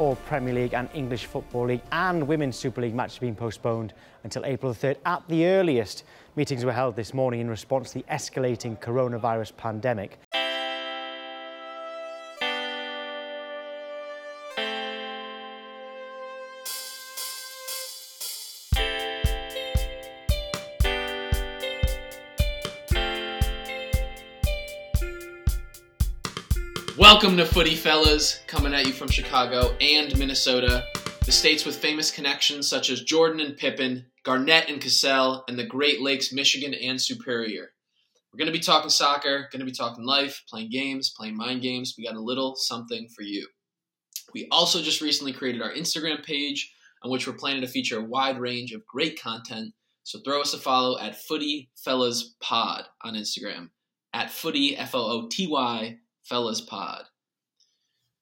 all Premier League and English Football League and Women's Super League matches have been postponed until April the 3rd at the earliest. Meetings were held this morning in response to the escalating coronavirus pandemic. Welcome to Footy Fellas, coming at you from Chicago and Minnesota, the states with famous connections such as Jordan and Pippen, Garnett and Cassell, and the Great Lakes, Michigan and Superior. We're going to be talking soccer, going to be talking life, playing games, playing mind games. We got a little something for you. We also just recently created our Instagram page, on which we're planning to feature a wide range of great content. So throw us a follow at Footy Fellas Pod on Instagram, at Footy F O O T Y Fellas Pod.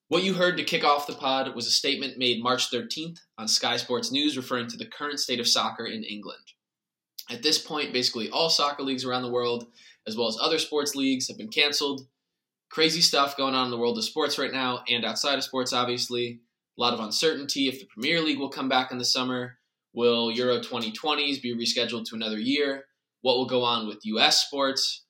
What you heard to kick off the pod was a statement made March 13th on Sky Sports News referring to the current state of soccer in England. At this point, basically all soccer leagues around the world, as well as other sports leagues, have been canceled. Crazy stuff going on in the world of sports right now and outside of sports, obviously. A lot of uncertainty if the Premier League will come back in the summer. Will Euro 2020s be rescheduled to another year? What will go on with US sports?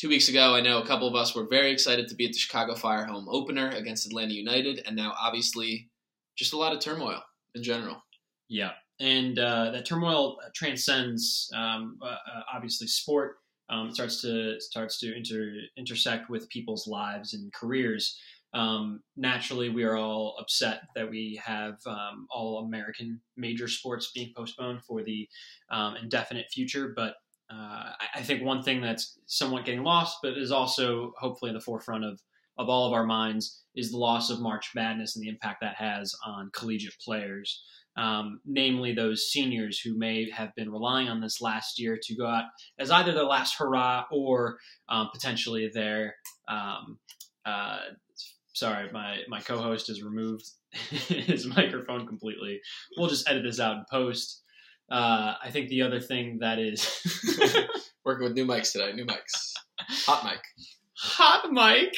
Two weeks ago, I know a couple of us were very excited to be at the Chicago Fire home opener against Atlanta United, and now obviously just a lot of turmoil in general. Yeah, and uh, that turmoil transcends um, uh, uh, obviously sport. Um, it starts to starts to inter, intersect with people's lives and careers. Um, naturally, we are all upset that we have um, all American major sports being postponed for the um, indefinite future. But uh, I think one thing that's somewhat getting lost, but is also hopefully in the forefront of, of all of our minds, is the loss of March Madness and the impact that has on collegiate players, um, namely those seniors who may have been relying on this last year to go out as either their last hurrah or um, potentially their. Um, uh, sorry, my, my co host has removed his microphone completely. We'll just edit this out in post. Uh, I think the other thing that is working with new mics today, new mics, hot mic, hot mic.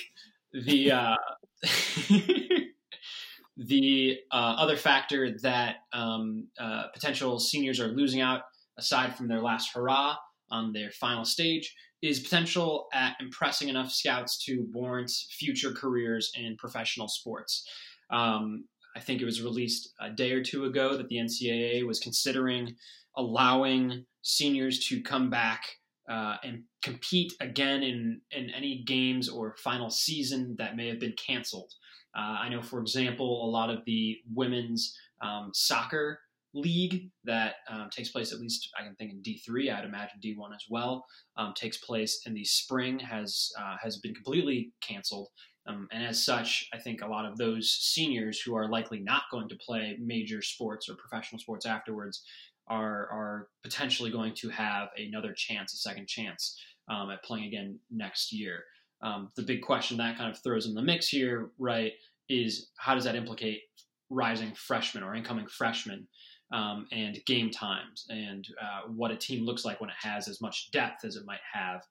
The uh, the uh, other factor that um, uh, potential seniors are losing out, aside from their last hurrah on their final stage, is potential at impressing enough scouts to warrant future careers in professional sports. Um, I think it was released a day or two ago that the NCAA was considering allowing seniors to come back uh, and compete again in, in any games or final season that may have been canceled. Uh, I know, for example, a lot of the women's um, soccer league that um, takes place at least I can think in D3. I'd imagine D1 as well. Um, takes place in the spring has uh, has been completely canceled. Um, and as such, I think a lot of those seniors who are likely not going to play major sports or professional sports afterwards are are potentially going to have another chance, a second chance um, at playing again next year. Um, the big question that kind of throws in the mix here, right, is how does that implicate rising freshmen or incoming freshmen um, and game times and uh, what a team looks like when it has as much depth as it might have.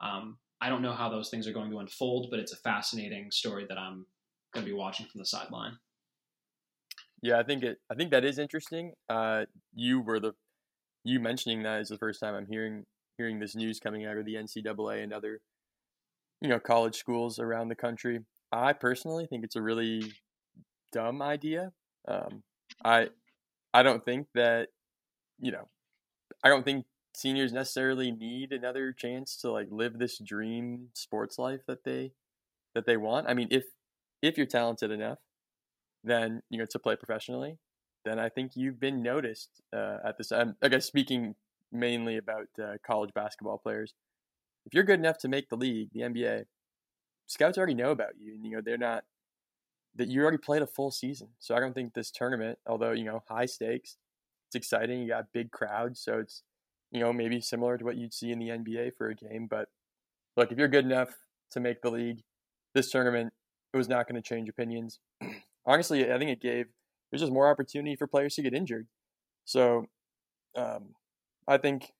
Um, I don't know how those things are going to unfold, but it's a fascinating story that I'm going to be watching from the sideline. Yeah, I think it. I think that is interesting. Uh, you were the you mentioning that is the first time I'm hearing hearing this news coming out of the NCAA and other you know college schools around the country. I personally think it's a really dumb idea. Um, I I don't think that you know I don't think seniors necessarily need another chance to like live this dream sports life that they that they want. I mean, if if you're talented enough, then you know to play professionally, then I think you've been noticed uh, at this. I'm, I guess speaking mainly about uh, college basketball players. If you're good enough to make the league, the NBA, scouts already know about you, and you know they're not that you already played a full season. So I don't think this tournament, although you know high stakes, it's exciting. You got big crowds, so it's you know, maybe similar to what you'd see in the NBA for a game. But look, if you're good enough to make the league, this tournament, it was not going to change opinions. Honestly, I think it gave there's just more opportunity for players to get injured. So um, I think,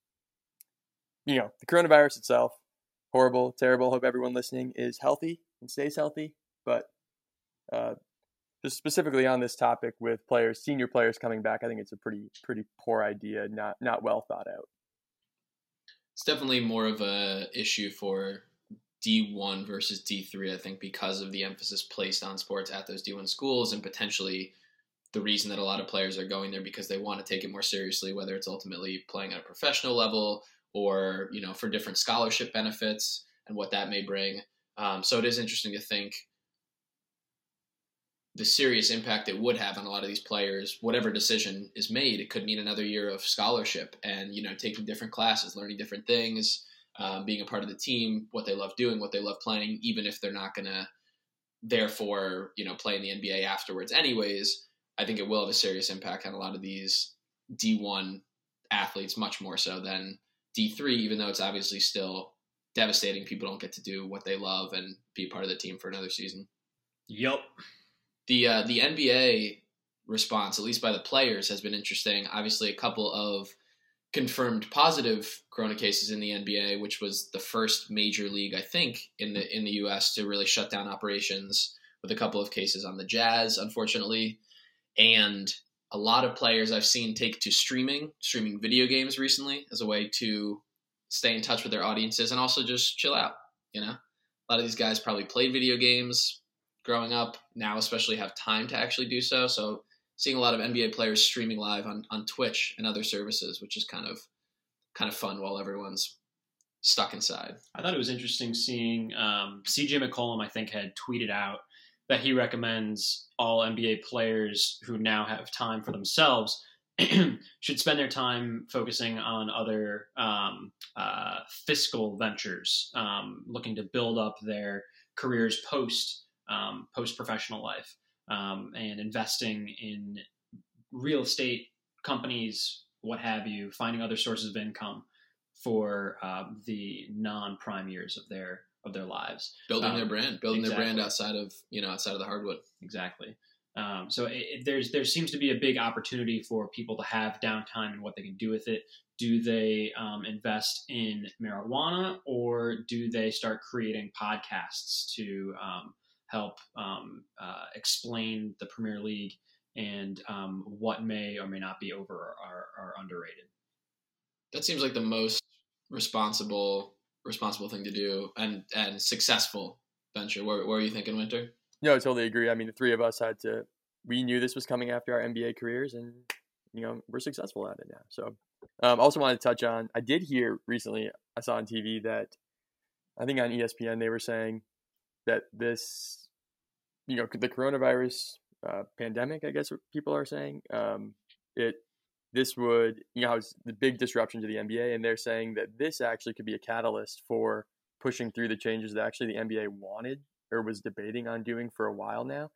you know, the coronavirus itself, horrible, terrible. Hope everyone listening is healthy and stays healthy. But uh, just specifically on this topic with players, senior players coming back, I think it's a pretty pretty poor idea, not not well thought out. It's definitely more of a issue for D1 versus D3, I think, because of the emphasis placed on sports at those D1 schools and potentially the reason that a lot of players are going there because they want to take it more seriously, whether it's ultimately playing at a professional level or, you know, for different scholarship benefits and what that may bring. Um, so it is interesting to think the serious impact it would have on a lot of these players, whatever decision is made, it could mean another year of scholarship and, you know, taking different classes, learning different things, um, being a part of the team, what they love doing, what they love playing, even if they're not going to, therefore, you know, play in the NBA afterwards, anyways. I think it will have a serious impact on a lot of these D1 athletes, much more so than D3, even though it's obviously still devastating. People don't get to do what they love and be part of the team for another season. Yep. The uh, the NBA response, at least by the players, has been interesting. Obviously, a couple of confirmed positive corona cases in the NBA, which was the first major league, I think, in the in the U.S. to really shut down operations. With a couple of cases on the Jazz, unfortunately, and a lot of players I've seen take to streaming, streaming video games recently as a way to stay in touch with their audiences and also just chill out. You know, a lot of these guys probably played video games growing up, now especially have time to actually do so. So seeing a lot of NBA players streaming live on, on Twitch and other services, which is kind of kind of fun while everyone's stuck inside. I thought it was interesting seeing um, CJ McCollum. I think had tweeted out that he recommends all NBA players who now have time for themselves should spend their time focusing on other um, uh, fiscal ventures, um, looking to build up their careers post um, post professional life um, and investing in real estate companies, what have you, finding other sources of income for uh, the non prime years of their of their lives, building um, their brand, building exactly. their brand outside of you know outside of the hardwood. Exactly. Um, so it, it, there's there seems to be a big opportunity for people to have downtime and what they can do with it. Do they um, invest in marijuana or do they start creating podcasts to um, help um, uh, explain the Premier League and um, what may or may not be over or, or, underrated. That seems like the most responsible responsible thing to do and and successful venture. Where, where are you thinking, Winter? No, I totally agree. I mean, the three of us had to. We knew this was coming after our MBA careers, and you know we're successful at it now. So, um, also wanted to touch on. I did hear recently. I saw on TV that I think on ESPN they were saying that this you know the coronavirus uh, pandemic, I guess what people are saying, um, it this would you know it's the big disruption to the NBA, and they're saying that this actually could be a catalyst for pushing through the changes that actually the NBA wanted or was debating on doing for a while now.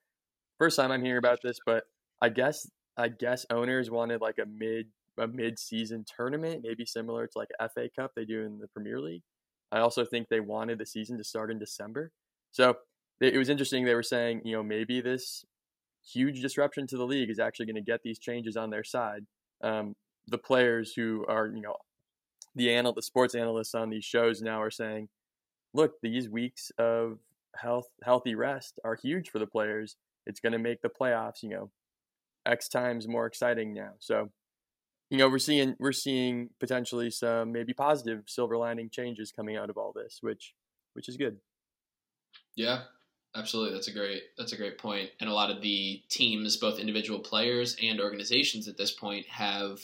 First time I'm hearing about this, but I guess I guess owners wanted like a mid a mid season tournament, maybe similar to like FA Cup they do in the Premier League. I also think they wanted the season to start in December. So it was interesting. They were saying, you know, maybe this huge disruption to the league is actually going to get these changes on their side. Um, the players who are, you know, the anal- the sports analysts on these shows now are saying, look, these weeks of health healthy rest are huge for the players. It's going to make the playoffs, you know, X times more exciting now. So, you know, we're seeing we're seeing potentially some maybe positive silver lining changes coming out of all this, which which is good. Yeah, Absolutely, that's a great that's a great point. And a lot of the teams, both individual players and organizations at this point, have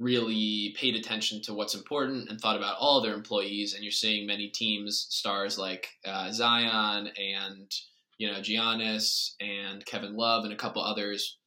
really paid attention to what's important and thought about all their employees. And you're seeing many teams, stars like uh, Zion and you know Giannis and Kevin Love and a couple others,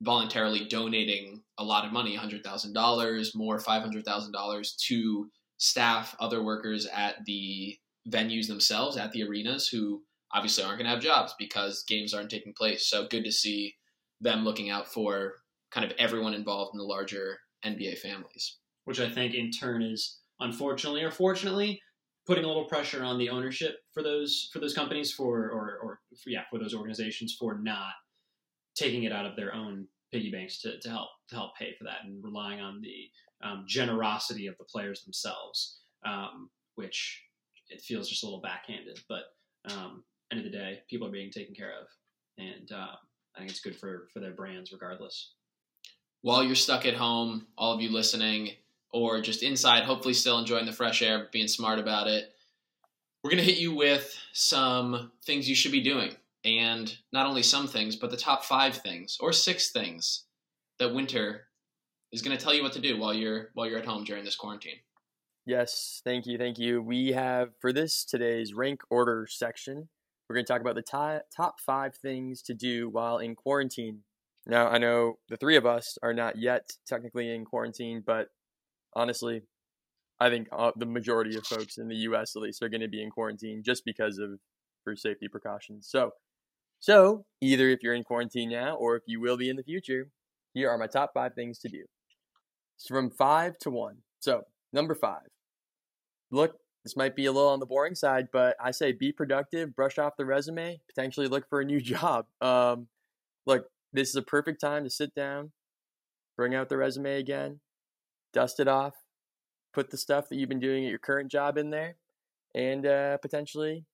voluntarily donating a lot of money, hundred thousand dollars, more five hundred thousand dollars to staff, other workers at the venues themselves, at the arenas, who obviously aren't going to have jobs because games aren't taking place. So good to see them looking out for kind of everyone involved in the larger NBA families. Which I think in turn is unfortunately or fortunately putting a little pressure on the ownership for those for those companies for or or for, yeah for those organizations for not taking it out of their own piggy banks to, to help to help pay for that and relying on the um, generosity of the players themselves, um, which it feels just a little backhanded. But um, end of the day, people are being taken care of, and uh, I think it's good for for their brands regardless. While you're stuck at home, all of you listening, or just inside, hopefully still enjoying the fresh air, being smart about it, we're going to hit you with some things you should be doing. And not only some things, but the top five things or six things that winter is going to tell you what to do while you're while you're at home during this quarantine. Yes, thank you, thank you. We have for this today's rank order section. We're going to talk about the top top five things to do while in quarantine. Now, I know the three of us are not yet technically in quarantine, but honestly, I think uh, the majority of folks in the U.S. at least are going to be in quarantine just because of for safety precautions. So, so either if you're in quarantine now or if you will be in the future, here are my top five things to do. It's from five to one. So number five, look. This might be a little on the boring side, but I say be productive, brush off the resume, potentially look for a new job. Um, look, this is a perfect time to sit down, bring out the resume again, dust it off, put the stuff that you've been doing at your current job in there, and uh, potentially,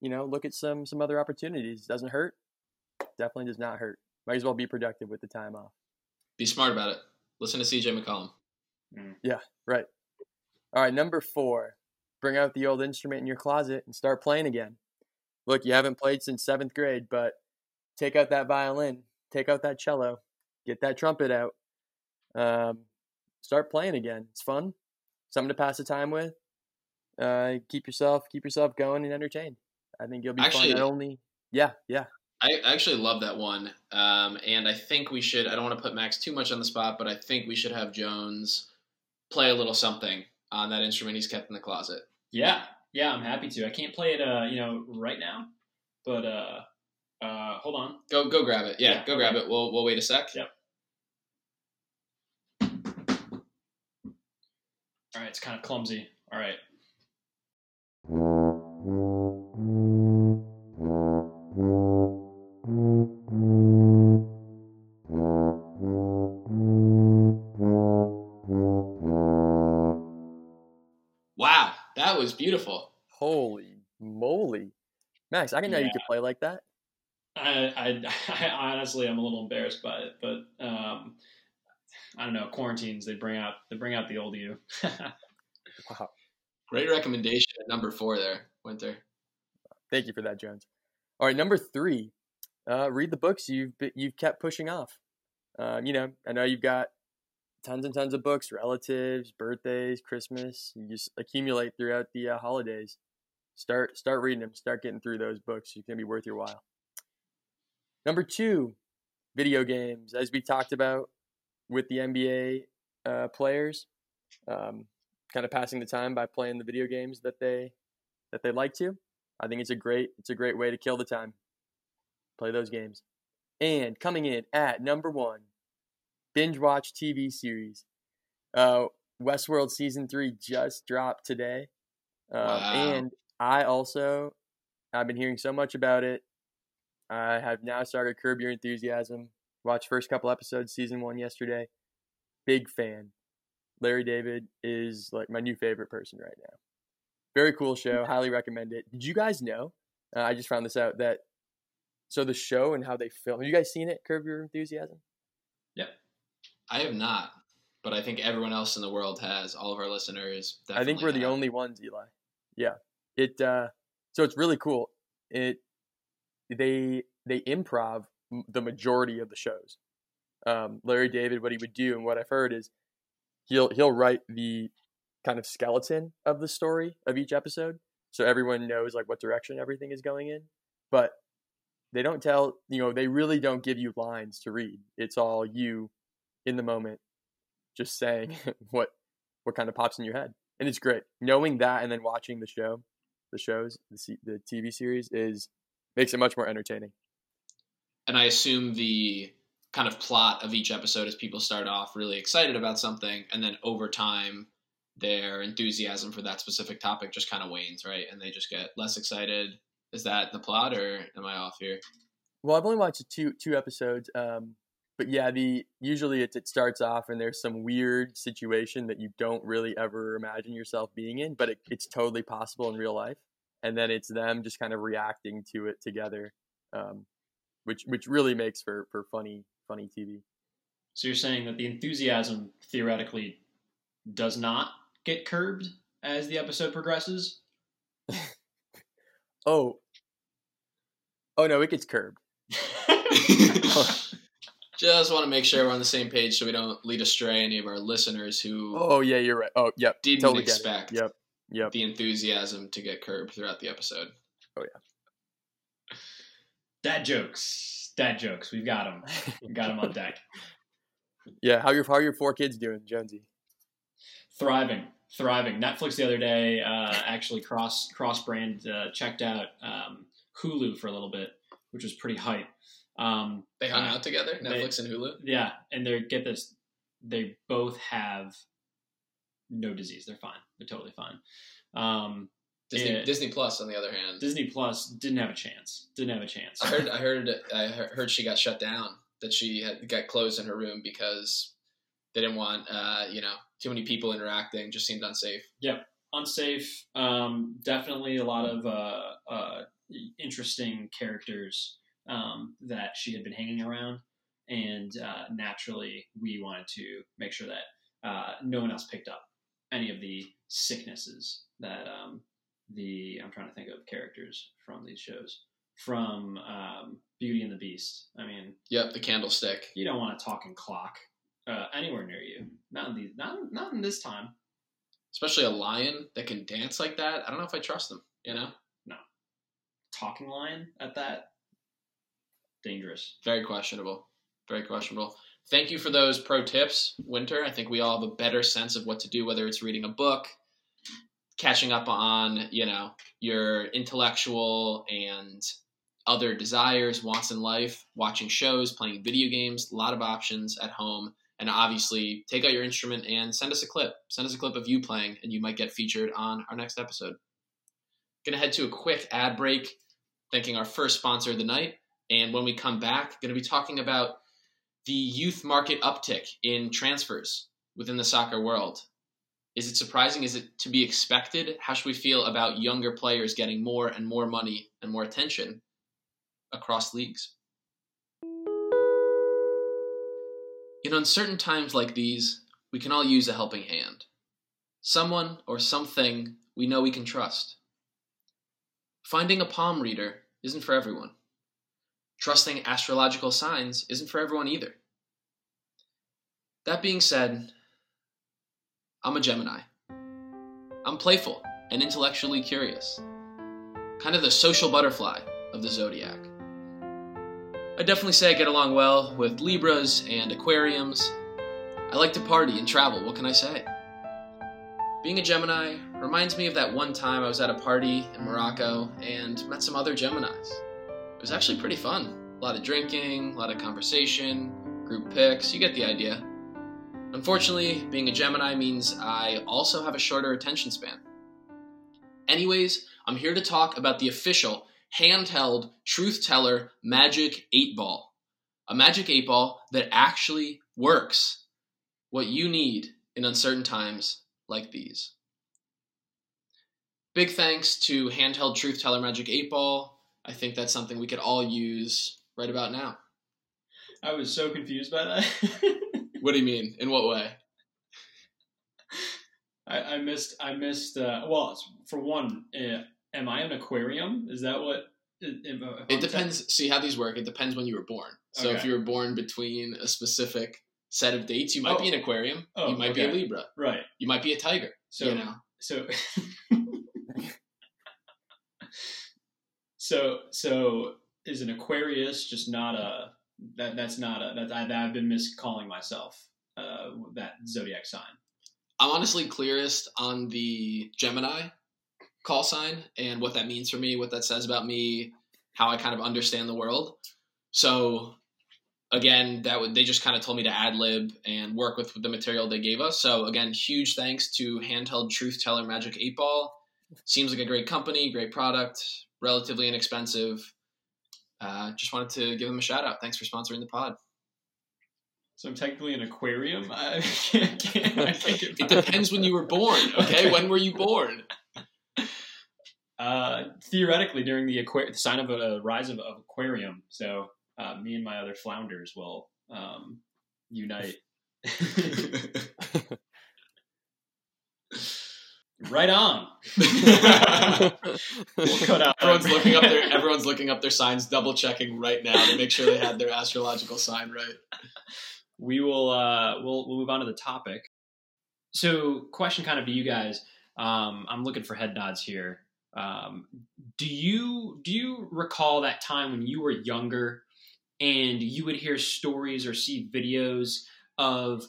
you know, look at some some other opportunities. Doesn't hurt. Definitely does not hurt. Might as well be productive with the time off. Be smart about it. Listen to CJ McCollum. Mm. Yeah, right. All right, number four. Bring out the old instrument in your closet and start playing again. Look, you haven't played since seventh grade, but take out that violin, take out that cello, get that trumpet out. Um, start playing again. It's fun, something to pass the time with. Uh, keep yourself keep yourself going and entertained. I think you'll be actually, fun. Not only, yeah, yeah. I actually love that one, um, and I think we should. I don't want to put Max too much on the spot, but I think we should have Jones play a little something on that instrument he's kept in the closet. Yeah, yeah, I'm happy to. I can't play it, uh, you know, right now, but uh, uh, hold on. Go, go grab it. Yeah, yeah. go grab it. We'll we'll wait a sec. Yep. All right, it's kind of clumsy. All right. Max, I didn't know yeah. you could play like that. I, I, I, honestly, I'm a little embarrassed by it, but um, I don't know. Quarantines they bring out they bring out the old you. wow, great recommendation at number four there, Winter. Thank you for that, Jones. All right, number three, uh, read the books you've you've kept pushing off. Um, you know, I know you've got tons and tons of books, relatives, birthdays, Christmas. You just accumulate throughout the uh, holidays. Start start reading them. Start getting through those books. It's gonna be worth your while. Number two, video games. As we talked about with the NBA uh, players, um, kind of passing the time by playing the video games that they that they like to. I think it's a great it's a great way to kill the time. Play those games. And coming in at number one, binge watch TV series. Uh, Westworld season three just dropped today, uh, wow. and I also I've been hearing so much about it. I have now started Curb Your Enthusiasm. Watched first couple episodes, season one yesterday. Big fan. Larry David is like my new favorite person right now. Very cool show. Highly recommend it. Did you guys know? Uh, I just found this out that so the show and how they film. Have you guys seen it? Curb Your Enthusiasm. Yep. I have not, but I think everyone else in the world has. All of our listeners. I think we're have. the only ones, Eli. Yeah. It. uh So it's really cool. It. They they improv the majority of the shows. Um, Larry David, what he would do, and what I've heard is he'll he'll write the kind of skeleton of the story of each episode, so everyone knows like what direction everything is going in. But they don't tell you know they really don't give you lines to read. It's all you in the moment, just saying what what kind of pops in your head, and it's great. Knowing that and then watching the show, the shows, the the TV series is makes it much more entertaining and I assume the kind of plot of each episode is people start off really excited about something, and then over time, their enthusiasm for that specific topic just kind of wanes, right? And they just get less excited. Is that the plot, or am I off here? Well, I've only watched two two episodes, um, but yeah, the usually it, it starts off and there's some weird situation that you don't really ever imagine yourself being in, but it, it's totally possible in real life, and then it's them just kind of reacting to it together. Um, which which really makes for for funny funny TV. So you're saying that the enthusiasm theoretically does not get curbed as the episode progresses? Oh, oh no, it gets curbed. Just want to make sure we're on the same page so we don't lead astray any of our listeners who Oh yeah, you're right. Oh yep, didn't totally get it. expect Yep, yep. the enthusiasm to get curbed throughout the episode. Oh yeah. Dad jokes. Dad jokes. We've got them. We've got them on deck. Yeah, how your how are your four kids doing, Jonesy? Thriving. Thriving. Netflix the other day uh, actually cross cross brand uh, checked out um, Hulu for a little bit, which was pretty hype. Um, They hung Uh, out together, they- Netflix and Hulu. Yeah, and they get this. They both have no disease. They're fine. They're totally fine. Um, Disney, Yeah. Disney Plus, on the other hand, Disney Plus didn't have a chance. Didn't have a chance. I heard, I heard, I heard she got shut down. That she had got closed in her room because they didn't want, uh, you know, too many people interacting. Just seemed unsafe. Yep, unsafe. Um, definitely a lot of uh, uh, interesting characters um, that she had been hanging around, and uh, naturally, we wanted to make sure that uh, no one else picked up any of the sicknesses that um, the I'm trying to think of characters from these shows from um, Beauty and the Beast. I mean, Yep, the candlestick. you don't want a talking clock uh, anywhere near you. Not in these. Not not in this time. Especially a lion that can dance like that. I don't know if I trust them. You know, No. talking lion at that dangerous very questionable. Very questionable. Thank you for those pro tips, Winter. I think we all have a better sense of what to do, whether it's reading a book, catching up on, you know, your intellectual and other desires, wants in life, watching shows, playing video games, a lot of options at home. And obviously, take out your instrument and send us a clip. Send us a clip of you playing, and you might get featured on our next episode. Gonna head to a quick ad break, thanking our first sponsor of the night. And when we come back, gonna be talking about the youth market uptick in transfers within the soccer world. Is it surprising? Is it to be expected? How should we feel about younger players getting more and more money and more attention across leagues? In uncertain times like these, we can all use a helping hand. Someone or something we know we can trust. Finding a palm reader isn't for everyone. Trusting astrological signs isn't for everyone either. That being said, I'm a Gemini. I'm playful and intellectually curious, kind of the social butterfly of the zodiac. I definitely say I get along well with Libras and Aquariums. I like to party and travel, what can I say? Being a Gemini reminds me of that one time I was at a party in Morocco and met some other Geminis. It was actually pretty fun. A lot of drinking, a lot of conversation, group pics, you get the idea. Unfortunately, being a Gemini means I also have a shorter attention span. Anyways, I'm here to talk about the official handheld truth teller Magic 8 Ball. A Magic 8 Ball that actually works. What you need in uncertain times like these. Big thanks to Handheld Truth Teller Magic 8 Ball. I think that's something we could all use right about now. i was so confused by that What do you mean? In what way? I, I missed i missed uh, well for one uh, am i an aquarium is that what if I'm It depends. See how these work. It depends when you were born. So if you were born between a specific set of dates, you might Oh. be an Aquarium. Oh, you might be a. Libra. right You might be a Tiger. so you know. so so so is an aquarius just not a that that's not a that I, i've been miscalling myself uh that zodiac sign I'm honestly clearest on the Gemini call sign and what that means for me, what that says about me, how I kind of understand the world. So again, that would they just kind of told me to ad lib and work with the material they gave us. So again, huge thanks to Handheld Truth Teller Magic 8 Ball. Seems like a great company, great product, relatively inexpensive. Uh, just wanted to give them a shout out. Thanks for sponsoring the pod. so i'm technically an aquarium i can't, can't, I can't It depends when you were born. Okay, when were you born? uh theoretically during the aqua- the sign of a rise of, of aquarium so uh, me and my other flounders will um, unite. right on. we'll cut out. Everyone's looking up their everyone's looking up their signs, double checking right now to make sure they had their astrological sign right. We will uh, we'll we'll move on to the topic. So, question kind of to you guys. Um, I'm looking for head nods here. Um, do you do you recall that time when you were younger and you would hear stories or see videos of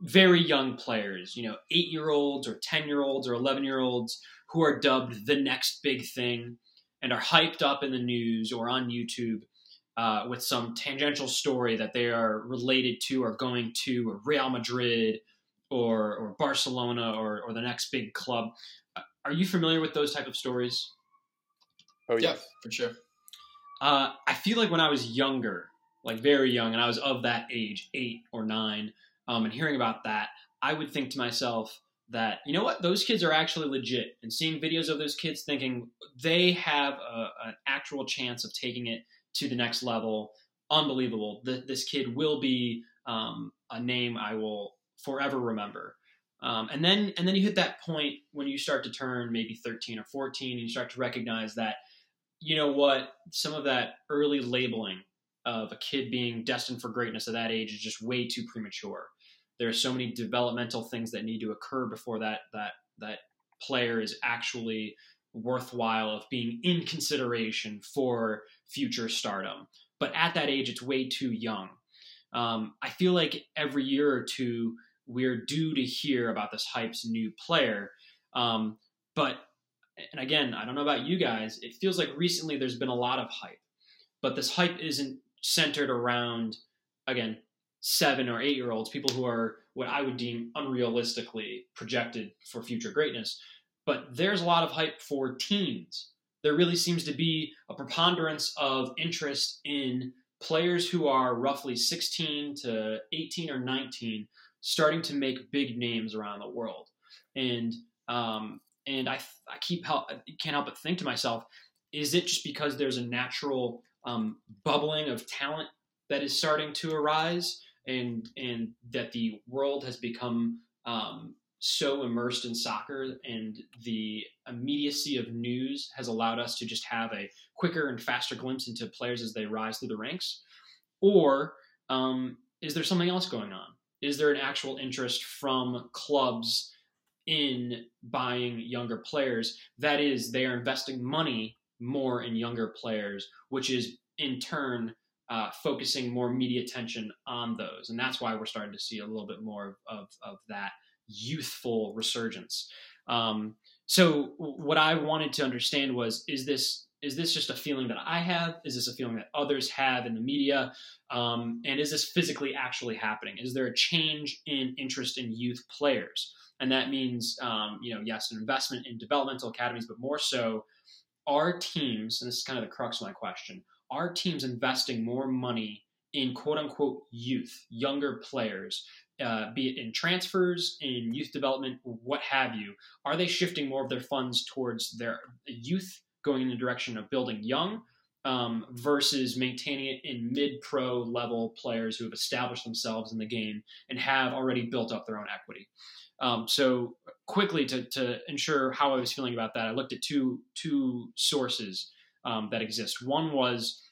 very young players, you know, eight year olds or 10 year olds or 11 year olds who are dubbed the next big thing and are hyped up in the news or on YouTube uh, with some tangential story that they are related to or going to Real Madrid or, or Barcelona or, or the next big club. Uh, are you familiar with those type of stories? Oh Yeah, yes. for sure. Uh, I feel like when I was younger, like very young, and I was of that age, eight or nine, um, and hearing about that, I would think to myself that you know what, those kids are actually legit, and seeing videos of those kids, thinking they have a, an actual chance of taking it to the next level. Unbelievable! Th- this kid will be um, a name I will forever remember. Um, and then and then you hit that point when you start to turn maybe 13 or 14 and you start to recognize that you know what some of that early labeling of a kid being destined for greatness at that age is just way too premature. There are so many developmental things that need to occur before that that that player is actually worthwhile of being in consideration for future stardom. But at that age it's way too young. Um, i feel like every year or two we're due to hear about this hype's new player. Um, but and again, I don't know about you guys, it feels like recently there's been a lot of hype, but this hype isn't centered around, again, seven or eight year olds, people who are what I would deem unrealistically projected for future greatness. But there's a lot of hype for teens. There really seems to be a preponderance of interest in players who are roughly 16 to 18 or 19 starting to make big names around the world. And um, and I, I keep help, can't help but think to myself, is it just because there's a natural um, bubbling of talent that is starting to arise, and and that the world has become um, so immersed in soccer, and the immediacy of news has allowed us to just have a quicker and faster glimpse into players as they rise through the ranks, or um, is there something else going on? Is there an actual interest from clubs? in buying younger players. That is, they are investing money more in younger players, which is in turn uh, focusing more media attention on those. And that's why we're starting to see a little bit more of, of, of that youthful resurgence. Um, so what I wanted to understand was, is this is this just a feeling that I have? Is this a feeling that others have in the media? Um, and is this physically actually happening? Is there a change in interest in youth players? and that means um, you know yes an investment in developmental academies but more so our teams and this is kind of the crux of my question are teams investing more money in quote unquote youth younger players uh, be it in transfers in youth development what have you are they shifting more of their funds towards their youth going in the direction of building young um, versus maintaining it in mid pro level players who have established themselves in the game and have already built up their own equity um, so quickly to, to ensure how I was feeling about that, I looked at two two sources um, that exist. One was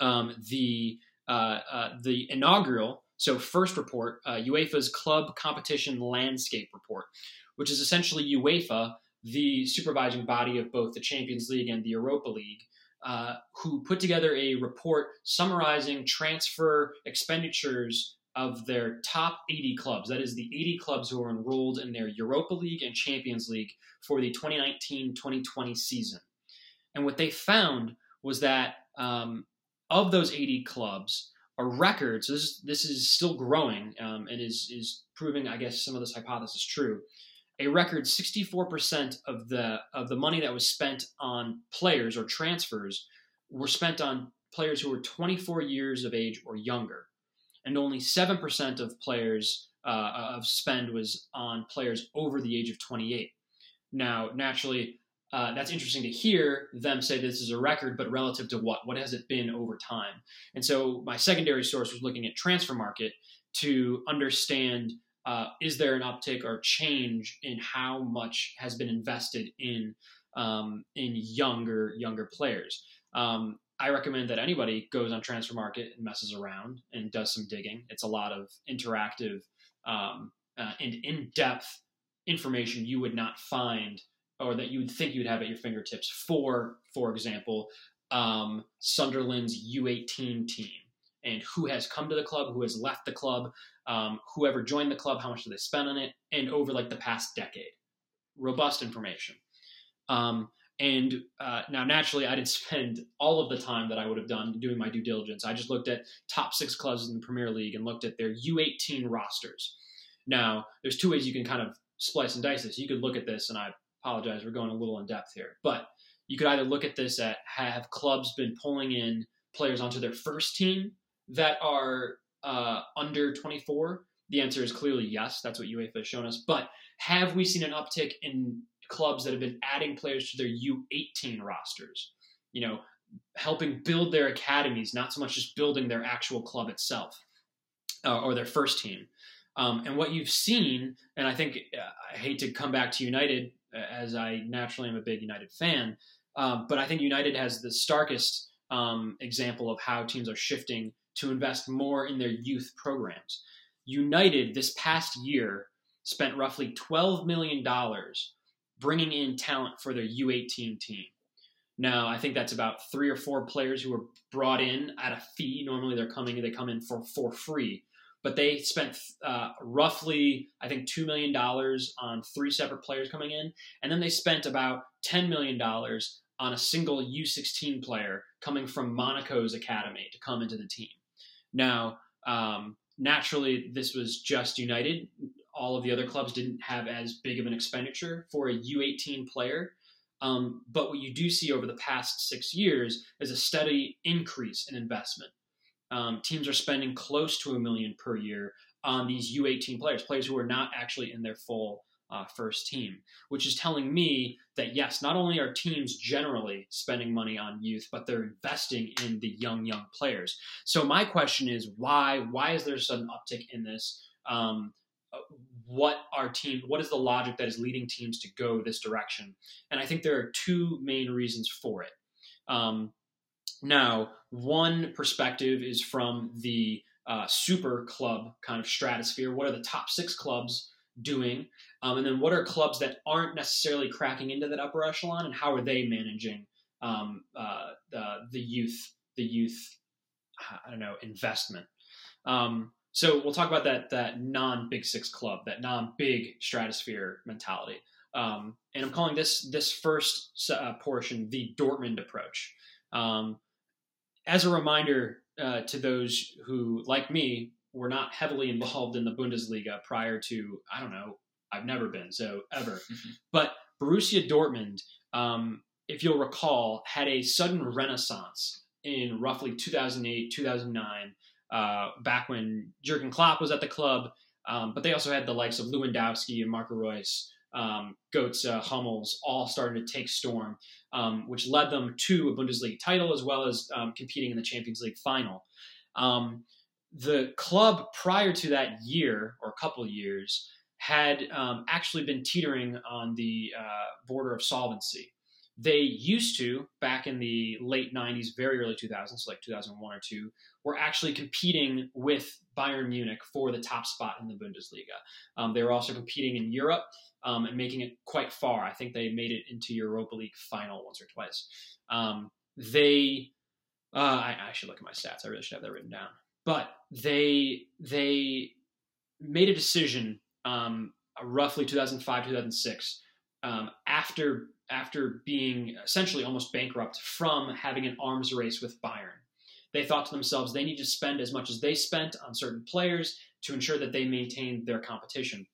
um, the uh, uh, the inaugural, so first report, uh, UEFA's Club Competition Landscape Report, which is essentially UEFA, the supervising body of both the Champions League and the Europa League, uh, who put together a report summarizing transfer expenditures of their top 80 clubs. That is the 80 clubs who are enrolled in their Europa League and Champions League for the 2019 2020 season. And what they found was that um, of those 80 clubs, a record, so this, this is still growing um, and is, is proving, I guess, some of this hypothesis true. A record 64% of the of the money that was spent on players or transfers were spent on players who were 24 years of age or younger and only 7% of players uh, of spend was on players over the age of 28. Now, naturally, uh, that's interesting to hear them say this is a record, but relative to what? What has it been over time? And so my secondary source was looking at Transfermarkt to understand uh, is there an uptick or change in how much has been invested in um, in younger younger players. Um, I recommend that anybody goes on Transfermarkt and messes around and does some digging. It's a lot of interactive um, uh, and in depth information you would not find or that you would think you'd have at your fingertips for, for example, um, Sunderland's U18 team and who has come to the club, who has left the club, um, whoever joined the club, how much do they spend on it, and over like the past decade. Robust information. Um, and uh, now, naturally, I didn't spend all of the time that I would have done doing my due diligence. I just looked at top six clubs in the Premier League and looked at their U18 rosters. Now, there's two ways you can kind of splice and dice this. You could look at this, and I apologize, we're going a little in depth here, but you could either look at this at have clubs been pulling in players onto their first team that are uh, under 24? The answer is clearly yes. That's what UEFA has shown us. But have we seen an uptick in clubs that have been adding players to their U18 rosters? You know, helping build their academies, not so much just building their actual club itself uh, or their first team. Um, and what you've seen, and I think uh, I hate to come back to United as I naturally am a big United fan. Um, but I think United has the starkest um, example of how teams are shifting to invest more in their youth programs. United this past year spent roughly $12 million bringing in talent for their U18 team. Now, I think that's about three or four players who were brought in at a fee. Normally, they're coming, they come in for for free but they spent uh, roughly, I think, $2 million on three separate players coming in. And then they spent about $10 million on a single U16 player coming from Monaco's academy to come into the team. Now, um, naturally, this was just United. All of the other clubs didn't have as big of an expenditure for a U18 player. Um, but what you do see over the past six years is a steady increase in investment um, teams are spending close to a million per year on these U18 players, players who are not actually in their full uh, first team, which is telling me that yes, not only are teams generally spending money on youth, but they're investing in the young, young players. So my question is, why? Why is there a sudden uptick in this? Um, what are teams? What is the logic that is leading teams to go this direction? And I think there are two main reasons for it. Um, now, one perspective is from the uh, super club kind of stratosphere. What are the top six clubs doing? Um, and then what are clubs that aren't necessarily cracking into that upper echelon, and how are they managing um, uh, the, the youth, the youth, I don't know, investment? Um, so we'll talk about that that non Big Six club, that non big stratosphere mentality. Um, and I'm calling this this first uh, portion the Dortmund approach. Um, as a reminder uh, to those who, like me, were not heavily involved in the Bundesliga prior to, I don't know, I've never been, so ever. Mm-hmm. But Borussia Dortmund, um, if you'll recall, had a sudden renaissance in roughly 2008, 2009, uh, back when Jurgen Klopp was at the club. Um, but they also had the likes of Lewandowski and Marco Reus, um, Goetze, Hummels, all starting to take storm um, which led them to a Bundesliga title as well as um, competing in the Champions League final. Um, the club prior to that year or a couple years had um, actually been teetering on the uh, border of solvency. They used to, back in the late 90s, very early 2000s, like 2001 or 2, were actually competing with Bayern Munich for the top spot in the Bundesliga. Um, they were also competing in Europe um, and making it quite far. I think they made it into Europa League final once or twice. Um, they, uh, I, I, should look at my stats. I really should have that written down. But they they made a decision um, roughly 2005 2006 um, after after being essentially almost bankrupt from having an arms race with Bayern. They thought to themselves they need to spend as much as they spent on certain players to ensure that they maintained their competition.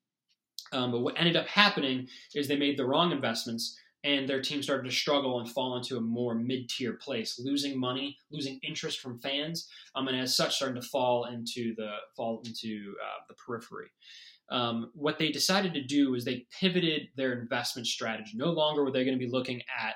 Um, but what ended up happening is they made the wrong investments and their team started to struggle and fall into a more mid-tier place, losing money, losing interest from fans, um, and as such, starting to fall into the fall into uh, the periphery. Um, what they decided to do is they pivoted their investment strategy. No longer were they going to be looking at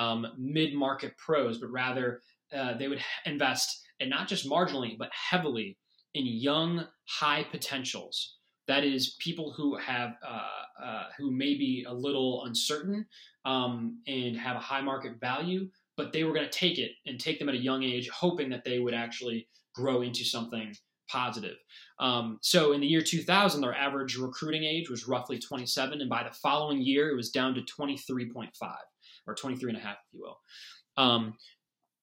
um, mid-market pros, but rather uh, they would invest, and not just marginally, but heavily in young, high potentials. That is, people who have uh, uh, who may be a little uncertain um, and have a high market value, but they were going to take it and take them at a young age, hoping that they would actually grow into something positive. Um, so in the year 2000, their average recruiting age was roughly 27, and by the following year, it was down to 23.5 or 23 and a half, if you will. Um,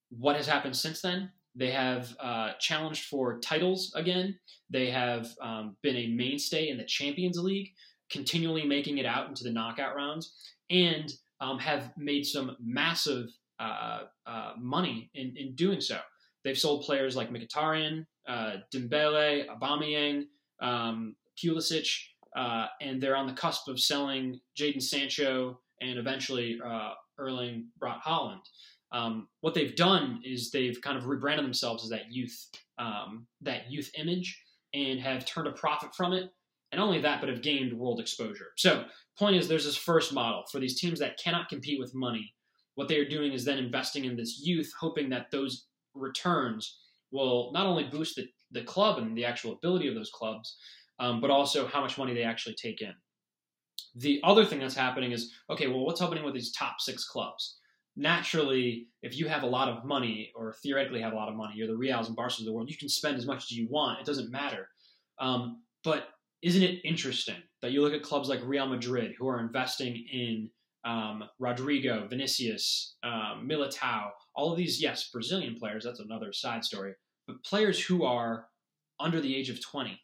what has happened since then? They have uh, challenged for titles again. They have um, been a mainstay in the Champions League, continually making it out into the knockout rounds, and um, have made some massive uh, uh, money in, in doing so. They've sold players like Mkhitaryan, uh, Dembele, Aubameyang, um, Pulisic, uh, and they're on the cusp of selling Jadon Sancho and eventually uh, Erling Braut Haaland. Um, what they've done is they've kind of rebranded themselves as that youth, um, that youth image, and have turned a profit from it. And only that, but have gained world exposure. So, point is, there's this first model for these teams that cannot compete with money. What they are doing is then investing in this youth, hoping that those returns will not only boost the, the club and the actual ability of those clubs, um, but also how much money they actually take in. The other thing that's happening is okay, well, what's happening with these top six clubs? naturally, if you have a lot of money, or theoretically have a lot of money, you're the Reals and Barca's of the world, you can spend as much as you want. It doesn't matter. Um, but isn't it interesting that you look at clubs like Real Madrid who are investing in um, Rodrygo, Vinicius, um, Militao, all of these, yes, Brazilian players, that's another side story, but players who are under the age of 20.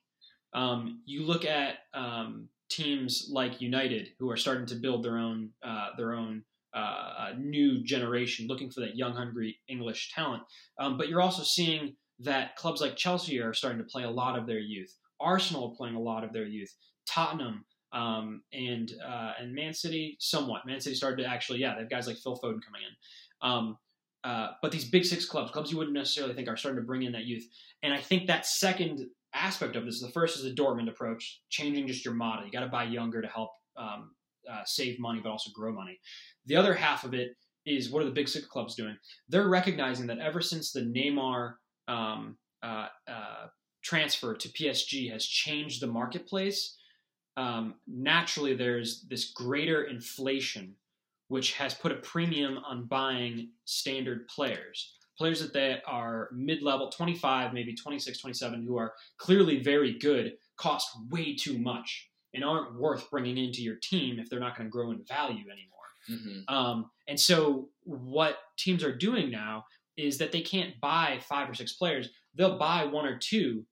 Um, you look at um, teams like United who are starting to build their own uh, their own uh, new generation looking for that young, hungry English talent. Um, but you're also seeing that clubs like Chelsea are starting to play a lot of their youth. Arsenal are playing a lot of their youth. Tottenham um, and uh, and Man City somewhat. Man City started to actually, yeah, they have guys like Phil Foden coming in. Um, uh, but these big six clubs, clubs you wouldn't necessarily think are starting to bring in that youth. And I think that second aspect of this, the first is the Dortmund approach, changing just your model. You got to buy younger to help um, uh, save money, but also grow money. The other half of it is what are the big six clubs doing? They're recognizing that ever since the Neymar um, uh, uh, transfer to PSG has changed the marketplace, um, naturally there's this greater inflation, which has put a premium on buying standard players. Players that they are mid level, 25, maybe 26, 27, who are clearly very good, cost way too much and aren't worth bringing into your team if they're not going to grow in value anymore. Mm-hmm. Um, and so what teams are doing now is that they can't buy five or six players. They'll buy one or two,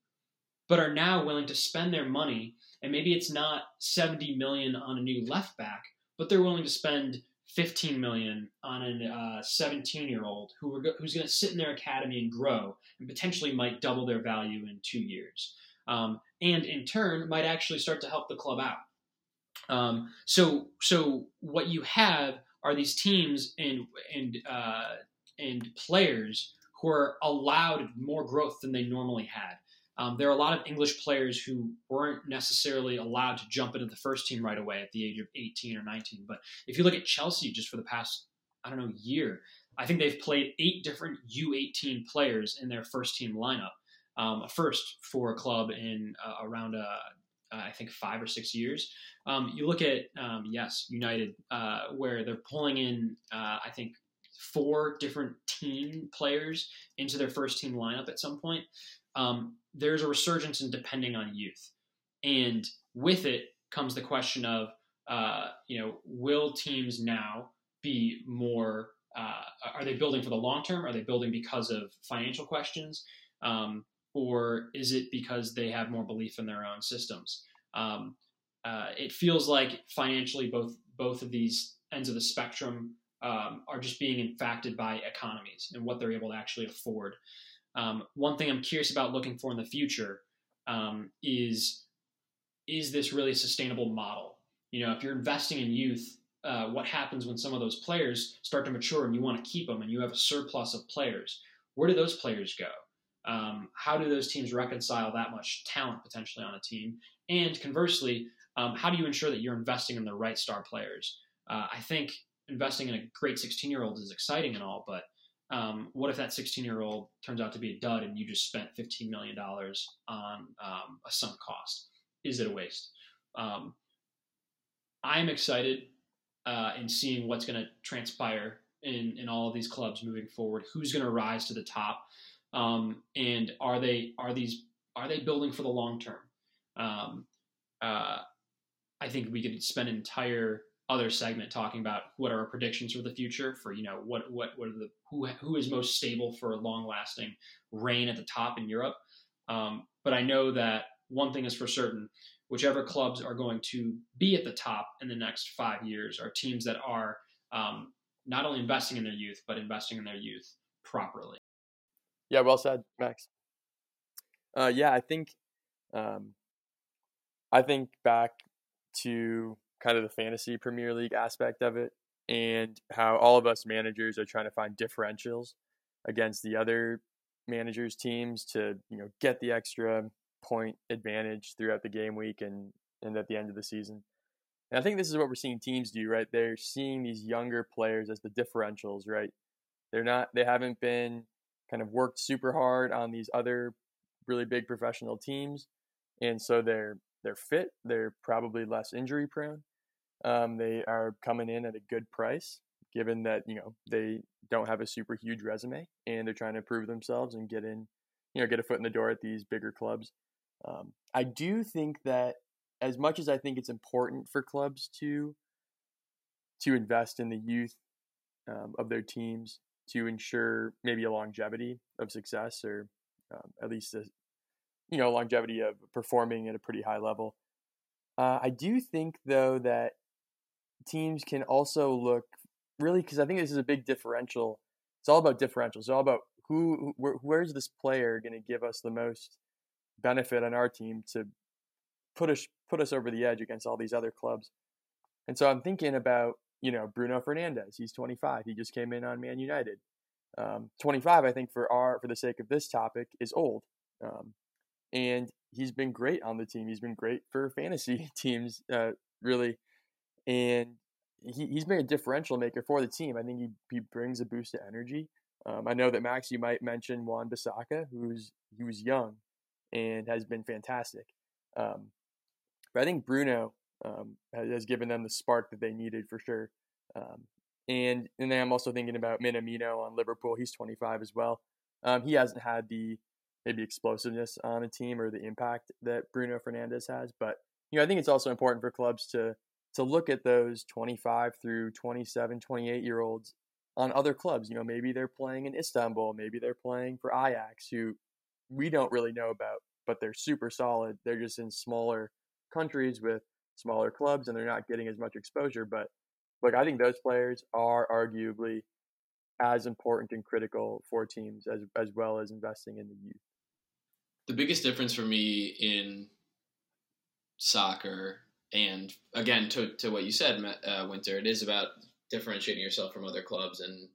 but are now willing to spend their money. And maybe it's not 70 million on a new left back, but they're willing to spend 15 million on a 17 year old who are, who's going to sit in their academy and grow and potentially might double their value in two years. Um, and in turn might actually start to help the club out. Um, so so what you have are these teams and and uh, and players who are allowed more growth than they normally had. Um, there are a lot of English players who weren't necessarily allowed to jump into the first team right away at the age of 18 or 19. But if you look at Chelsea just for the past, I don't know, year, I think they've played eight different U18 players in their first team lineup. Um, a first for a club in uh, around uh, I think five or six years. Um, you look at um, yes, United, uh, where they're pulling in, uh, I think four different team players into their first team lineup at some point. Um, there's a resurgence in depending on youth, and with it comes the question of, uh, you know, will teams now be more? Uh, are they building for the long term? Are they building because of financial questions? Um, or is it because they have more belief in their own systems? Um, uh, it feels like financially, both both of these ends of the spectrum um, are just being impacted by economies and what they're able to actually afford. Um, one thing I'm curious about looking for in the future um, is is this really a sustainable model? You know, if you're investing in youth uh, what happens when some of those players start to mature and you want to keep them and you have a surplus of players? Where do those players go? Um, how do those teams reconcile that much talent potentially on a team? And conversely, um, how do you ensure that you're investing in the right star players? Uh, I think investing in a great 16 year old is exciting and all, but um, what if that 16 year old turns out to be a dud and you just spent $15 million on um, a sunk cost? Is it a waste? Um, I'm excited uh, in seeing what's going to transpire in, in all of these clubs moving forward. Who's going to rise to the top? Um, and are they are these are they building for the long term? Um, uh, I think we could spend entire other segment talking about what are our predictions for the future for you know what what what are the who who is most stable for a long lasting reign at the top in Europe. Um, but I know that one thing is for certain: whichever clubs are going to be at the top in the next five years are teams that are um, not only investing in their youth but investing in their youth properly. Yeah, well said, Max. Uh, yeah, I think um, I think back to kind of the fantasy Premier League aspect of it and how all of us managers are trying to find differentials against the other managers teams to you know get the extra point advantage throughout the game week and and at the end of the season. And I think this is what we're seeing teams do, right? They're seeing these younger players as the differentials, right? They're not they haven't been kind of worked super hard on these other really big professional teams and so they're they're fit, they're probably less injury prone. Um, they are coming in at a good price, given that you know they don't have a super huge resume and they're trying to prove themselves and get in, you know, get a foot in the door at these bigger clubs. Um, I do think that as much as I think it's important for clubs to to invest in the youth um, of their teams to ensure maybe a longevity of success or um, at least a you know longevity of performing at a pretty high level. Uh, I do think though that teams can also look really because I think this is a big differential. It's all about differentials. It's all about who, where's this player going to give us the most benefit on our team to put us put us over the edge against all these other clubs. And so I'm thinking about you know Bruno Fernandes. He's 25. He just came in on Man United. Um, 25, I think for our for the sake of this topic, is old, um, and he's been great on the team. He's been great for fantasy teams, uh, really and he, he's been a differential maker for the team. I think he, he brings a boost of energy. Um, I know that Max, you might mention Wan-Bissaka, who's he was young and has been fantastic. Um, but I think Bruno um, has, has, given them the spark that they needed for sure. Um, and and then I'm also thinking about Minamino on Liverpool. He's 25 as well. Um, he hasn't had the maybe explosiveness on a team or the impact that Bruno Fernandes has, but you know I think it's also important for clubs to to look at those 25 through 27, 28 year olds on other clubs. You know, maybe they're playing in Istanbul, maybe they're playing for Ajax, who we don't really know about, but they're super solid. They're just in smaller countries with smaller clubs and they're not getting as much exposure. But look, I think those players are arguably as important and critical for teams as as well as investing in the youth. The biggest difference for me in soccer and again, to to what you said, uh, Winter, it is about differentiating yourself from other clubs and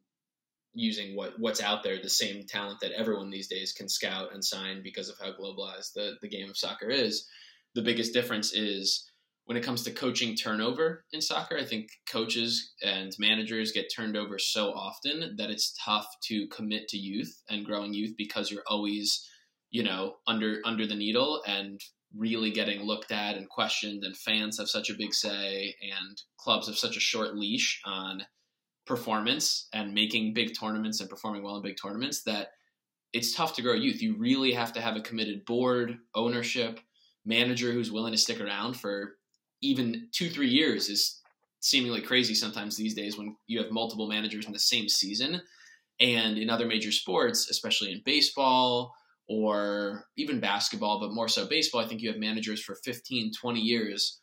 using what what's out there, the same talent that everyone these days can scout and sign because of how globalized the the game of soccer is. The biggest difference is when it comes to coaching turnover in soccer. I think coaches and managers get turned over so often that it's tough to commit to youth and growing youth because you're always you know under under the needle and really getting looked at and questioned, and fans have such a big say, and clubs have such a short leash on performance and making big tournaments and performing well in big tournaments that it's tough to grow youth. You really have to have a committed board, ownership, manager who's willing to stick around for even two, three years is seemingly crazy sometimes these days when you have multiple managers in the same season. And in other major sports, especially in baseball, or even basketball, but more so baseball, I think you have managers for 15, 20 years.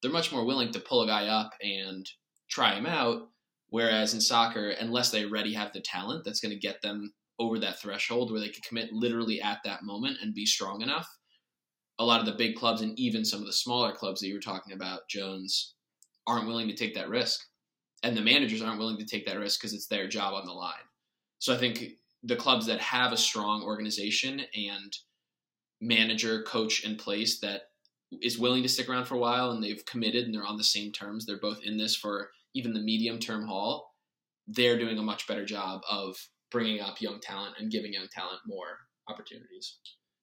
They're much more willing to pull a guy up and try him out. Whereas in soccer, unless they already have the talent that's going to get them over that threshold where they can commit literally at that moment and be strong enough, a lot of the big clubs and even some of the smaller clubs that you were talking about, Jones, aren't willing to take that risk. and the managers aren't willing to take that risk because it's their job on the line. So I think the clubs that have a strong organization and manager coach in place that is willing to stick around for a while and they've committed and they're on the same terms they're both in this for even the medium term haul they're doing a much better job of bringing up young talent and giving young talent more opportunities.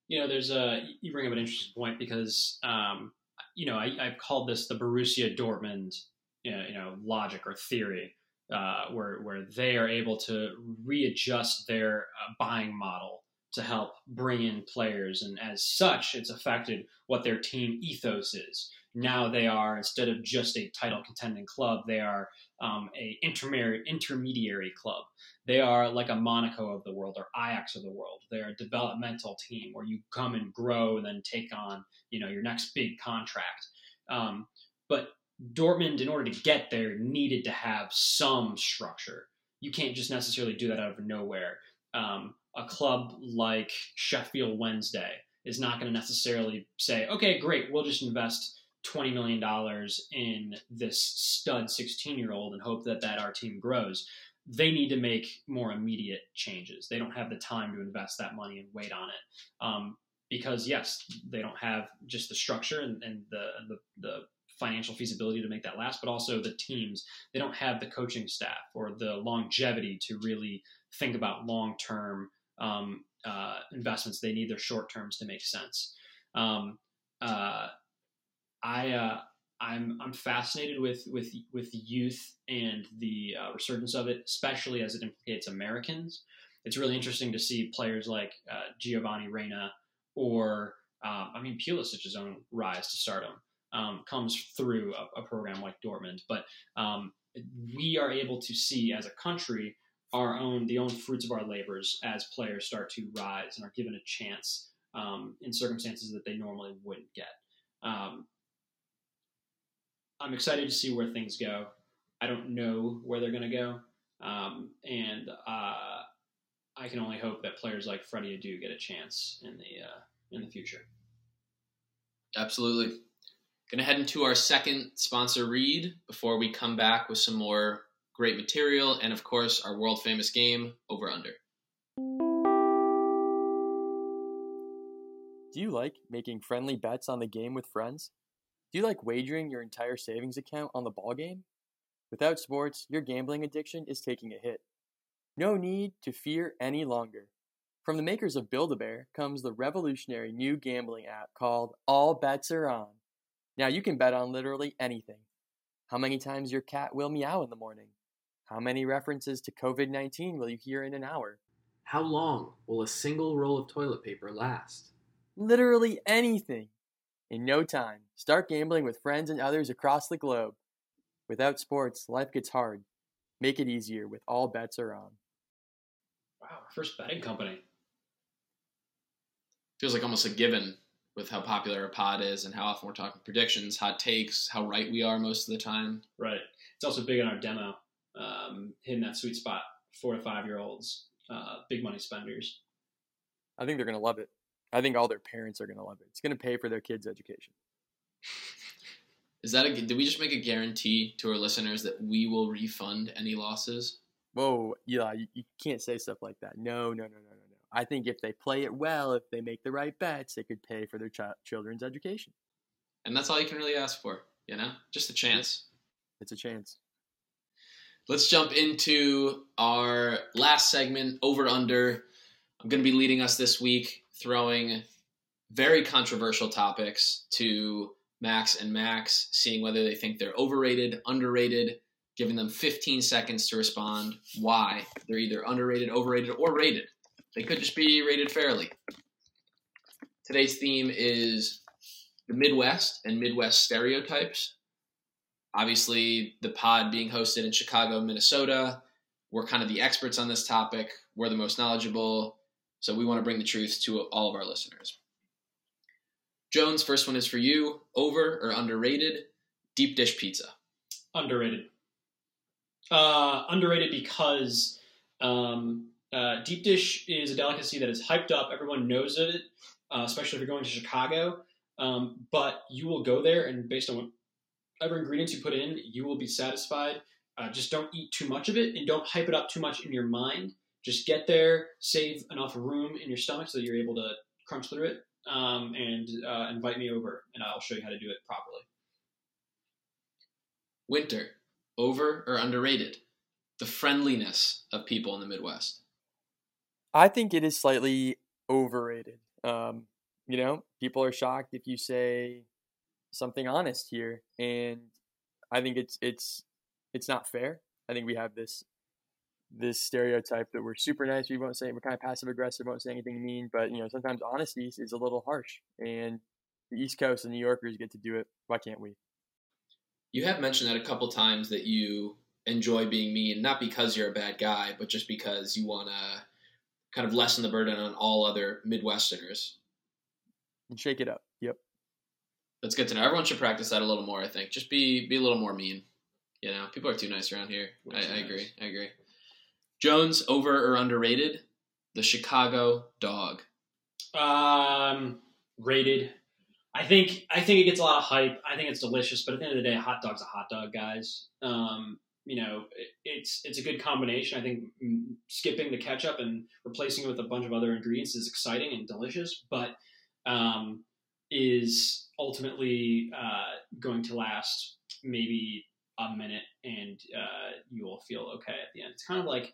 You know there's a you bring up an interesting point because um, you know I, have called this the Borussia Dortmund you know, you know logic or theory uh, where where they are able to readjust their uh, buying model to help bring in players, and as such, it's affected what their team ethos is. Now they are instead of just a title contending club, they are um, a intermediary intermediary club. They are like a Monaco of the world or Ajax of the world. They're a developmental team where you come and grow and then take on you know your next big contract. Um, but Dortmund, in order to get there, needed to have some structure. You can't just necessarily do that out of nowhere. Um, a club like Sheffield Wednesday is not going to necessarily say, okay, great, we'll just invest $20 million in this stud 16 year old and hope that, that our team grows. They need to make more immediate changes. They don't have the time to invest that money and wait on it. Um, because, yes, they don't have just the structure and, and the, the, the financial feasibility to make that last, but also the teams. They don't have the coaching staff or the longevity to really think about long term um, uh, investments. They need their short terms to make sense. Um, uh, I uh, I'm I'm fascinated with with with youth and the uh, resurgence of it, especially as it implicates Americans. It's really interesting to see players like uh, Giovanni Reyna or um, I mean Pulisic's own rise to stardom um, comes through a, a, program like Dortmund. But um, we are able to see as a country our own the own fruits of our labors as players start to rise and are given a chance um, in circumstances that they normally wouldn't get. Um, I'm excited to see where things go. I don't know where they're going to go, um, and uh, I can only hope that players like Freddie Adu get a chance in the uh, in the future. Absolutely. Going to head into our second sponsor read before we come back with some more great material, and of course, our world famous game, Over Under. Do you like making friendly bets on the game with friends? Do you like wagering your entire savings account on the ball game? Without sports, your gambling addiction is taking a hit. No need to fear any longer. From the makers of Build-A-Bear comes the revolutionary new gambling app called All Bets Are On. Now you can bet on literally anything. How many times your cat will meow in the morning? How many references to COVID 19 will you hear in an hour? How long will a single roll of toilet paper last? Literally anything. In no time, start gambling with friends and others across the globe. Without sports, life gets hard. Make it easier with All Bets Are On. Wow, first betting company. Feels like almost a given with how popular a pod is and how often we're talking predictions, hot takes, how right we are most of the time. Right. It's also big in our demo um, hitting that sweet spot. Four to five year olds, uh, big money spenders. I think they're going to love it. I think all their parents are going to love it. It's going to pay for their kids' education. Is that a? Did we just make a guarantee to our listeners that we will refund any losses? Whoa, yeah, you, you can't say stuff like that. No, no, no, no, no, no. I think if they play it well, if they make the right bets, they could pay for their ch- children's education. And that's all you can really ask for, you know? Just a chance. It's a chance. Let's jump into our last segment, over under. I'm going to be leading us this week, throwing very controversial topics to Max and Max, seeing whether they think they're overrated, underrated, giving them 15 seconds to respond why they're either underrated, overrated, or rated. They could just be rated fairly. Today's theme is the Midwest and Midwest stereotypes obviously the pod being hosted in Chicago, Minnesota. We're kind of the experts on this topic. We're the most knowledgeable. So we want to bring the truth to all of our listeners. Jones, first one is for you. Over or underrated? Deep dish pizza. Underrated. Uh, underrated because um, uh, deep dish is a delicacy that is hyped up. Everyone knows of it, uh, especially if you're going to Chicago. Um, but you will go there, and based on whatever ingredients you put in, you will be satisfied. uh, just don't eat too much of it and don't hype it up too much in your mind. Just get there, save enough room in your stomach so that you're able to crunch through it, um, and uh, invite me over, and I'll show you how to do it properly. Winter, over or underrated? The friendliness of people in the Midwest. I think it is slightly overrated. Um, you know, people are shocked if you say something honest here, and I think it's it's it's not fair. I think we have this this stereotype that we're super nice. We won't say we're kind of passive aggressive. Won't say anything mean, but you know sometimes honesty is a little harsh. And the East Coast and New Yorkers get to do it. Why can't we? You have mentioned that a couple times that you enjoy being mean, not because you're a bad guy, but just because you want to kind of lessen the burden on all other Midwesterners. And shake it up. Yep. That's good to know. Everyone should practice that a little more. I think just be be a little more mean. You know, people are too nice around here. I, I agree. I agree. Jones over or underrated? The Chicago dog. Um, rated. I think I think it gets a lot of hype. I think it's delicious, but at the end of the day, a hot dog's a hot dog, guys. Um, you know, it's it's a good combination. I think mm, skipping the ketchup and replacing it with a bunch of other ingredients is exciting and delicious, but um, is ultimately uh, going to last maybe a minute, and uh, you will feel okay at the end. It's kind of like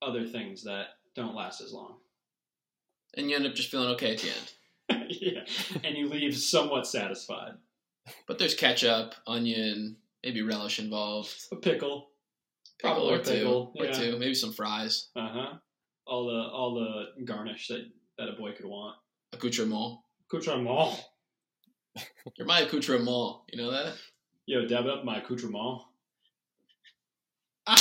other things that don't last as long. And you end up just feeling okay at the end. yeah, and you leave somewhat satisfied. But there's ketchup, onion, maybe relish involved. A pickle, Pickle Probably or a two, pickle, or yeah. two, maybe some fries, uh huh. All the all the garnish that that a boy could want. accoutrement. Accoutrement. You're my accoutrement. You know that? Yo, dab up my accoutrement.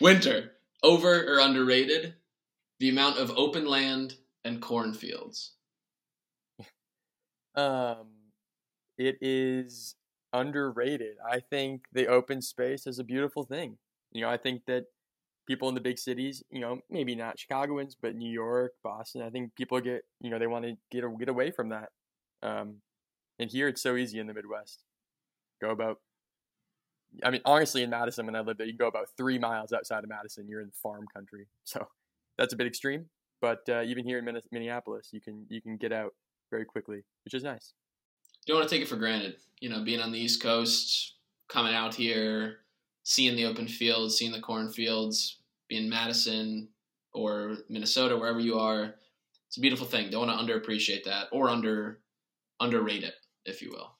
Winter, over or underrated? The amount of open land and cornfields. Um, it is underrated. I think the open space is a beautiful thing. You know, I think that people in the big cities, you know, maybe not Chicagoans, but New York, Boston, I think people get, you know, they want to get get away from that. Um, and here it's so easy in the Midwest. Go about, I mean, honestly, in Madison, when I lived there, you can go about three miles outside of Madison, you're in farm country. So that's a bit extreme. But uh, even here in Minneapolis, you can you can get out very quickly, which is nice. You don't want to take it for granted. You know, being on the East Coast, coming out here, seeing the open fields, seeing the cornfields, being in Madison or Minnesota, wherever you are. It's a beautiful thing. Don't want to underappreciate that or under underrate it, if you will.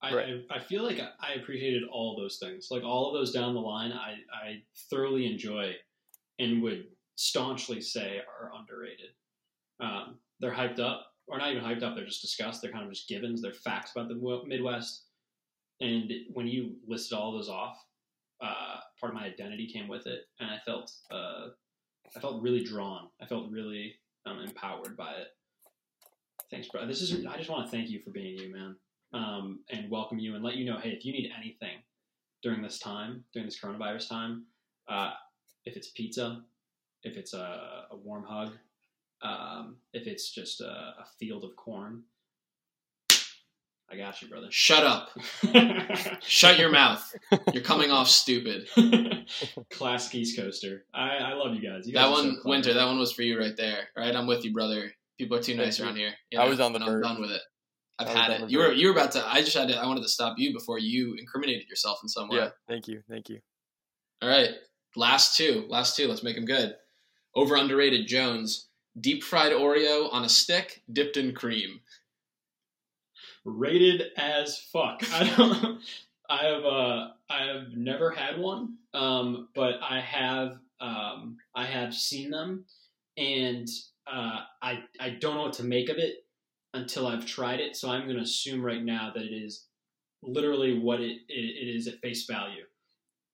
I, Right. I, I feel like I appreciated all those things. Like all of those down the line, I, I thoroughly enjoy and would staunchly say are underrated. Um, they're hyped up, or not even hyped up, they're just discussed. They're kind of just givens. They're facts about the Midwest. And when you listed all those off, uh, part of my identity came with it, and I felt uh, I felt really drawn. I felt really um, empowered by it. Thanks, bro. This is I just want to thank you for being you, man um, and welcome you and let you know, hey, if you need anything during this time, during this coronavirus time, uh, if it's pizza, if it's a, a warm hug, um, if it's just a, a field of corn, I got you, brother. Shut up. Shut your mouth. You're coming off stupid. Classic East Coaster. I, I love you guys. You guys That are so one, clever. Winter, that one was for you right there. Right? I'm with you, brother. People are too nice Thank you. around here. I was on the and I'm done with it. I've had it. You were you were about to. I just had to. I wanted to stop you before you incriminated yourself in some way. Yeah, thank you, thank you. All right, last two. Last two. Let's make them good. Over underrated Jones. Deep fried Oreo on a stick, dipped in cream. rated as fuck. I don't. I have uh, I have never had one, um, but I have um, I have seen them, and uh, I I don't know what to make of it until I've tried it. So I'm going to assume right now that it is literally what it it, it is at face value,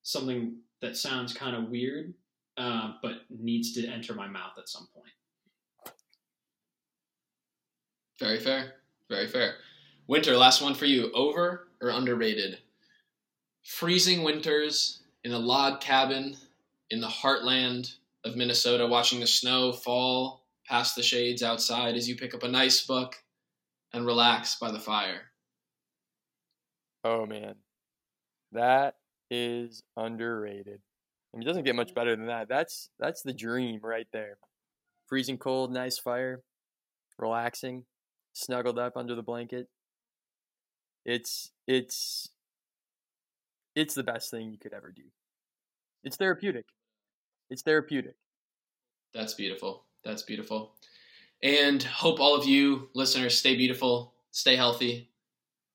something that sounds kind of weird, um, but needs to enter my mouth at some point. Very fair. Very fair. Winter, last one for you. Over or underrated? Freezing winters in a log cabin in the heartland of Minnesota, watching the snow fall past the shades outside as you pick up a nice book and relax by the fire. Oh man, that is underrated. I mean, it doesn't get much better than that. That's that's the dream right there. Freezing cold, nice fire, relaxing, snuggled up under the blanket. It's it's it's the best thing you could ever do. It's therapeutic. It's therapeutic. That's beautiful. That's beautiful. And hope all of you listeners stay beautiful, stay healthy.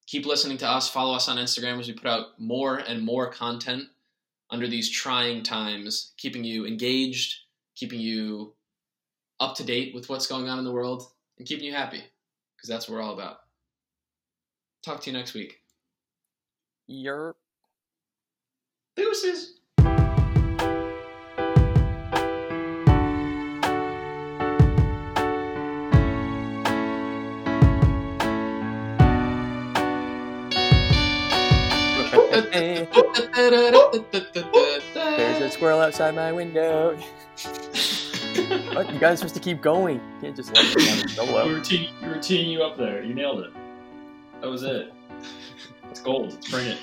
Keep listening to us. Follow us on Instagram as we put out more and more content under these trying times, keeping you engaged, keeping you up to date with what's going on in the world, and keeping you happy because that's what we're all about. Talk to you next week. Your Deuces. There's a squirrel outside my window. You guys are supposed to keep going. You can't just let solo. We were, te- we were teeing you up there. You nailed it. That was it. It's gold. Let's bring it.